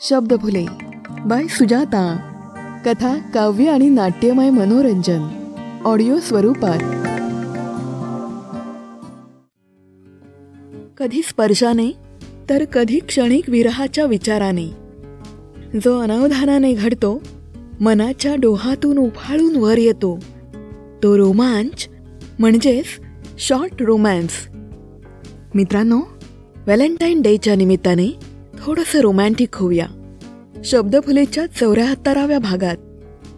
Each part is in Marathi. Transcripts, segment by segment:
शब्दफुले बाय सुजाता. कथा काव्य आणि नाट्यमय मनोरंजन. ऑडिओ स्वरूपात. कधी स्पर्शाने तर कधी क्षणिक विरहाच्या विचाराने. जो अनावधानाने घडतो मनाच्या डोहातून उफाळून वर येतो. तो रोमांच म्हणजेच शॉर्ट रोमॅन्स मित्रांनो व्हॅलेंटाईन डेच्या निमित्ताने थोडंसं रोमॅन्टिक होऊया. शब्दफुलेच्या चौऱ्याहत्तराव्या भागात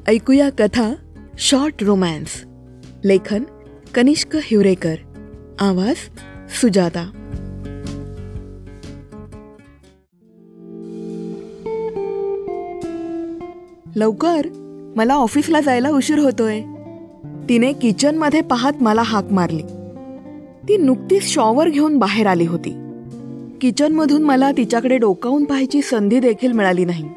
ऐकूया कथा शॉर्ट रोमॅन्स लेखन कनिष्क हिवरेकर. आवाज सुजाता. लवकर? मला ऑफिसला जायला उशीर होतोय. तिने किचनमध्ये पाहत मला हाक मारली. ती नुकतीच शॉवर घेऊन बाहेर आली होती. किचनमधून मला तिच्याकडे डोकावून पाहायची संधी देखील मिळाली नाही.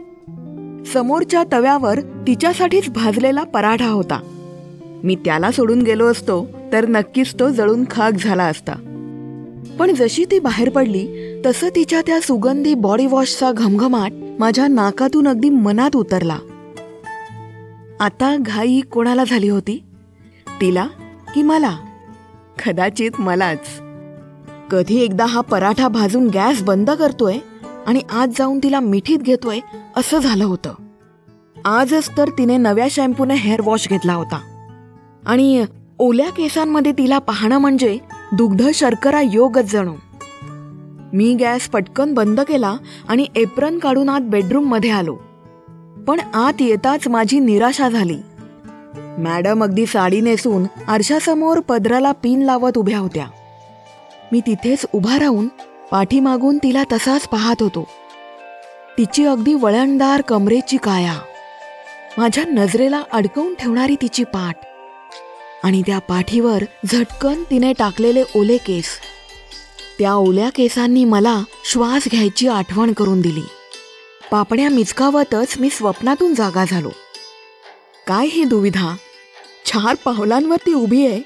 समोरच्या तव्यावर तिच्यासाठीच भाजलेला पराठा होता. मी त्याला सोडून गेलो असतो तर नक्कीच तो जळून खाक झाला असता. पण जशी ती बाहेर पडली तसं तिच्या त्या सुगंधी बॉडी वॉशचा घमघमाट माझ्या नाकातून अगदी मनात उतरला. आता घाई कोणाला झाली होती? तिला की मला? कदाचित मलाच. कधी एकदा हा पराठा भाजून गॅस बंद करतोय आणि आज जाऊन तिला मिठीत घेतोय असं झालं होतं. आजच तर तिने नव्या शॅम्पूने हेअर वॉश घेतला होता. आणि ओल्या केसांमध्ये तिला पाहणं म्हणजे दुग्ध शर्करा योगच जणू. मी गॅस पटकन बंद केला आणि एप्रन काढून आत बेडरूममध्ये आलो. पण आत येताच माझी निराशा झाली. मॅडम अगदी साडी नेसून आरशासमोर पदराला पिन लावत उभ्या होत्या. मी तिथेच उभा राहून पाठीमागून तिला तसाच पाहत होतो. तिची अगदी वळणदार कमरेची काया माझ्या नजरेला अडकवून ठेवणारी तिची पाठ आणि त्या पाठीवर झटकन तिने टाकलेले ओले केस. त्या ओल्या केसांनी मला श्वास घ्यायची आठवण करून दिली. पापण्या मिचकावतच मी स्वप्नातून जागा झालो. काय ही दुविधा? चार पावलांवरती उभी आहे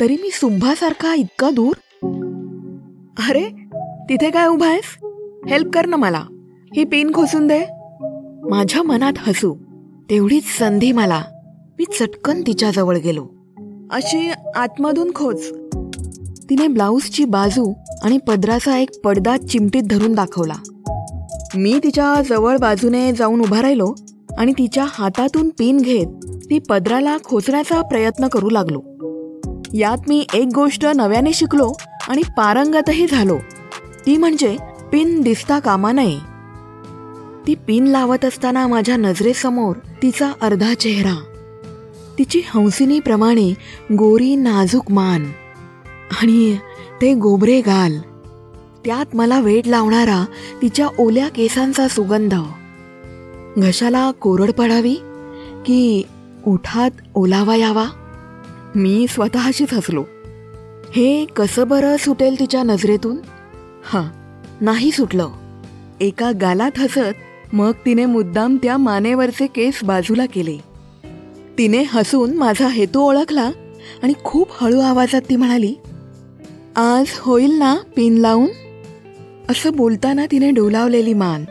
तरी मी सुंभासारखा इतका दूर अरे तिथे काय उभा आहेस? हेल्प कर ना मला. ही पेन खोसून दे. माझ्या मनात हसू. तेवढीच संधी मला. मी चटकन तिच्याजवळ गेलो. अशी आतमधून खोच. तिने ब्लाऊजची बाजू आणि पदराचा एक पडदा चिमटीत धरून दाखवला. मी तिच्या जवळ बाजूने जाऊन उभा राहिलो आणि तिच्या हातातून पिन घेत ती पदराला खोचण्याचा प्रयत्न करू लागलो. यात मी एक गोष्ट नव्याने शिकलो आणि पारंगतही झालो. ती म्हणजे पिन दिसता कामा नये. ती पिन लावत असताना माझ्या नजरेसमोर तिचा अर्धा चेहरा. तिची हंसिनीप्रमाणे गोरी नाजूक मान. आणि ते गोबरे गाल. त्यात मला वेट लावणारा तिच्या ओल्या केसांचा सुगंध. घशाला कोरड पडावी की उठात ओलावा यावा? मी स्वतःशीच हसलो. हे कसं बरं सुटेल तिच्या नजरेतून? हां नाही सुटलं. एका गालात हसत मग तिने मुद्दाम त्या मानेवरचे केस बाजूला केले. तिने हसून माझा हेतू ओळखला आणि खूप हळू आवाजात ती म्हणाली आज होईल ना पिन लावून? असं बोलताना तिने डोलावलेली मान.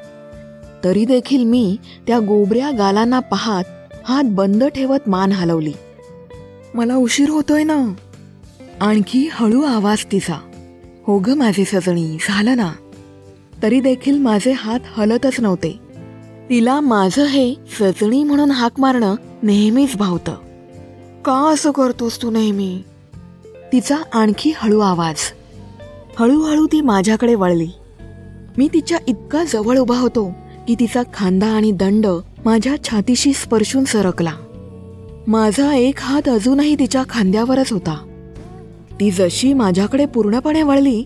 तरी देखील मी त्या गोबऱ्या गालांना पाहात हात बंद ठेवत मान हलवली. मला उशीर होतोय ना? आणखी हळू आवाज तिचा. हो ग माझे सजणी झालं ना. तरी देखील माझे हात हलतच नव्हते. तिला माझं हे सजणी म्हणून हाक मारणं नेहमीच भावतं. का असं करतोस तू नेहमी? तिचा आणखी हळू आवाज. हळूहळू ती माझ्याकडे वळली. मी तिच्या इतका जवळ उभा होतो की तिचा खांदा आणि दंड माझ्या छातीशी स्पर्शून सरकला. माझा एक हात अजूनही तिच्या खांद्यावरच होता. ती जशी माझ्याकडे पूर्णपणे वळली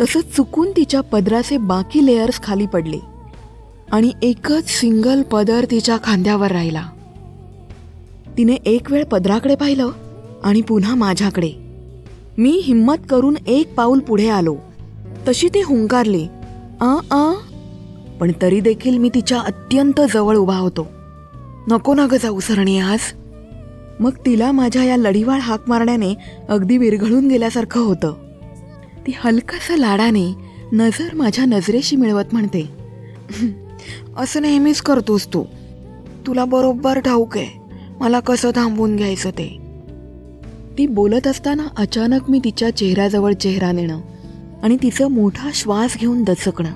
तसं चुकून तिच्या पदराचे बाकी लेयर्स खाली पडले आणि एकच सिंगल पदर तिच्या खांद्यावर राहिला. तिने एक वेळ पदराकडे पाहिलं आणि पुन्हा माझ्याकडे. मी हिम्मत करून एक पाऊल पुढे आलो. तशी ती हुंकारली आ आ पण तरी देखील मी तिच्या अत्यंत जवळ उभा होतो. नको ना ग जाऊ आज. मग तिला माझ्या या लढीवाळ हाक मारण्याने अगदी विरघळून गेल्यासारखं होतं. ती हलकसं लाडाने नजर माझ्या नजरेशी मिळवत म्हणते असं नेहमीच करतोस तू. तुला बरोबर ठाऊक आहे. मला कसं थांबवून घ्यायचं ते? ती बोलत असताना अचानक मी तिच्या चेहऱ्याजवळ चेहरा नेणं आणि तिचं मोठा श्वास घेऊन दचकणं.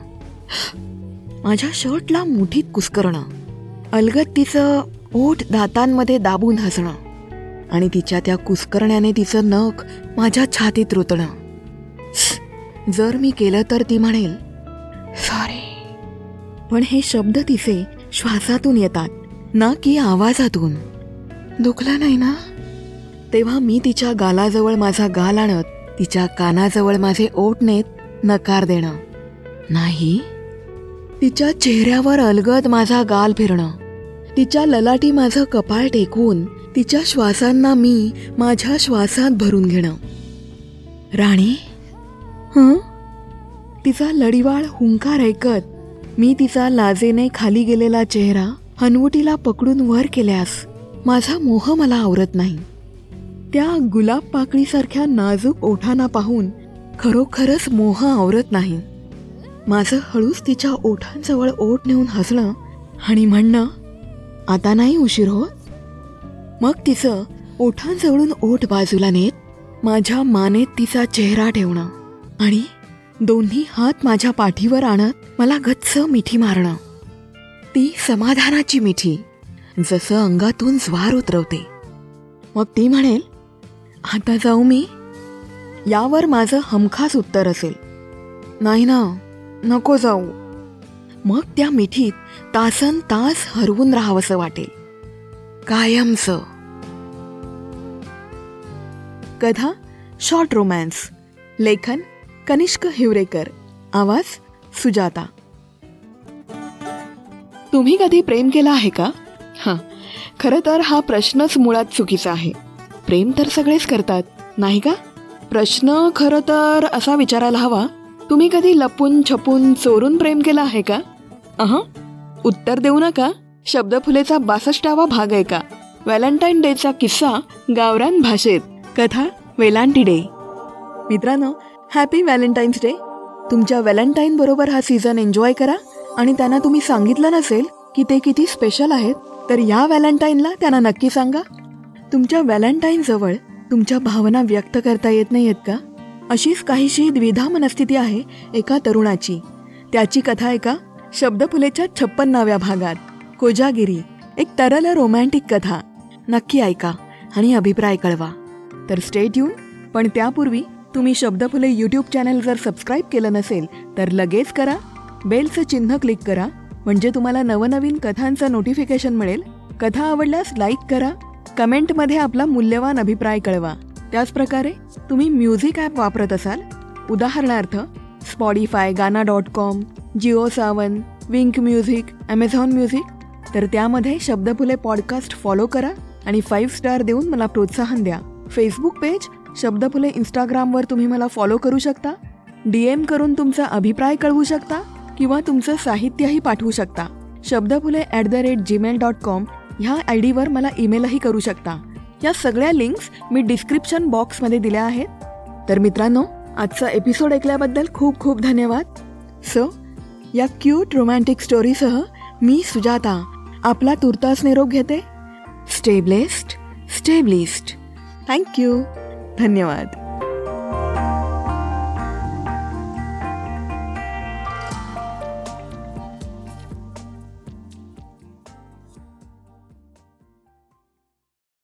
माझ्या शर्टला मुठीत कुस्करणं. अलगत तिचं ओठ दातांमध्ये दाबून हसणं. आणि तिच्या त्या कुस्करण्याने तिचं नख माझ्या छातीत रुतणं जर मी केलं तर ती म्हणेल सॉरी. पण हे शब्द तिचे श्वासातून येतात ना की आवाजातून. दुखलं नाही ना? तेव्हा मी तिच्या गालाजवळ माझा गाल आणत तिच्या कानाजवळ माझे ओठ नेत नकार देणं. नाही. तिच्या चेहऱ्यावर अलगद माझा गाल फिरणं. तिच्या ललाटी माझं कपाळ टेकवून तिच्या श्वासांना मी माझ्या श्वासात भरून घेणं. राणी? हं? तिचा लढीवाळ हुंकार ऐकत मी तिचा लाजेने खाली गेलेला चेहरा हनवटीला पकडून वर केल्यास माझा मोह मला आवरत नाही. त्या गुलाब पाकळीसारख्या नाजूक ओठांना पाहून खरोखरच मोह आवरत नाही. माझं हळूच तिच्या ओठांजवळ ओठ नेऊन हसणं आणि म्हणणं आता नाही उशीर होत? मग तिचं ओठांजवळून ओठ बाजूला नेत माझ्या मानेत तिचा चेहरा ठेवणं आणि दोन्ही हात माझ्या पाठीवर आणत मला गच्च मिठी मारणं. ती समाधानाची मिठी जसं अंगातून ज्वार उतरवते. मग ती म्हणेल आता जाऊ मी. यावर माझं हमखास उत्तर असेल. नाही ना नको जाऊ. मग त्या मिठीत तासन तास हरवून राहावंसं वाटेल. कायमचं. कथा शॉर्ट रोमॅन्स लेखन कनिष्क हिवरेकर. आवाज सुजाता. तुम्ही कधी प्रेम केलं आहे का? हां खरं तर हा प्रश्नच मुळात चुकीचा आहे. प्रेम तर सगळेच करतात नाही का? प्रश्न खरं तर असा विचारायला हवा तुम्ही कधी लपून छपून चोरून प्रेम केलं आहे का? अह उत्तर देऊ नका. शब्दफुलेचा बासष्टावा भाग आहे का? व्हॅलेंटाईन डेचा किस्सा गावरान भाषेत. कथा वेलांटी डे. मित्रांनो हॅपी व्हॅलेंटाईन्स डे. तुमच्या व्हॅलेंटाईन बरोबर हा सीझन एन्जॉय करा आणि त्यांना तुम्ही सांगितलं नसेल की ते किती स्पेशल आहेत तर या व्हॅलेंटाईनला त्यांना नक्की सांगा. तुमच्या व्हॅलेंटाईनजवळ तुमच्या भावना व्यक्त करता येत नाही आहेत का? अशीच काहीशी द्विधा मनस्थिती आहे एका तरुणाची. त्याची कथा ऐका. शब्दफुलेच्या छप्पन्नाव्या भागात. कोजागिरी एक तरल रोमॅन्टिक कथा. नक्की ऐका आणि अभिप्राय कळवा. तर स्टेट येऊन पण त्यापूर्वी तुम्ही शब्दफुले यूट्यूब चॅनल जर सबस्क्राईब केलं नसेल तर लगेच करा. बेलचं चिन्ह क्लिक करा. म्हणजे तुम्हाला नवनवीन कथांचं नोटिफिकेशन मिळेल. कथा आवडल्यास लाईक करा. कमेंटमध्ये आपला मूल्यवान अभिप्राय कळवा. त्याचप्रकारे तुम्ही म्युझिक ॲप वापरत असाल. उदाहरणार्थ Spotify Gaana dot com Jio Saavn Wink music Amazon music तर त्यामध्ये शब्दफुले पॉडकास्ट फॉलो करा आणि फाईव्ह स्टार देऊन मला प्रोत्साहन द्या. फेसबुक पेज शब्दफुले इंस्टाग्रामवर तुम्ही मला फॉलो करू शकता. डी एम करून तुमचा अभिप्राय कळवू शकता किंवा तुमचं साहित्यही पाठवू शकता. Shabdaphule at the rate Gmail dot com ह्या आय डीवर मला ईमेलही करू शकता. या सगळ्या लिंक्स मी डिस्क्रिप्शन बॉक्समध्ये दिल्या आहेत. तर मित्रांनो आजचा एपिसोड ऐकल्याबद्दल खूप खूप धन्यवाद. सो या क्यूट रोमॅन्टिक स्टोरीसह मी सुजाता. आपला तुर्तास निरोप घेते? Stay blessed stay blessed thank you धन्यवाद.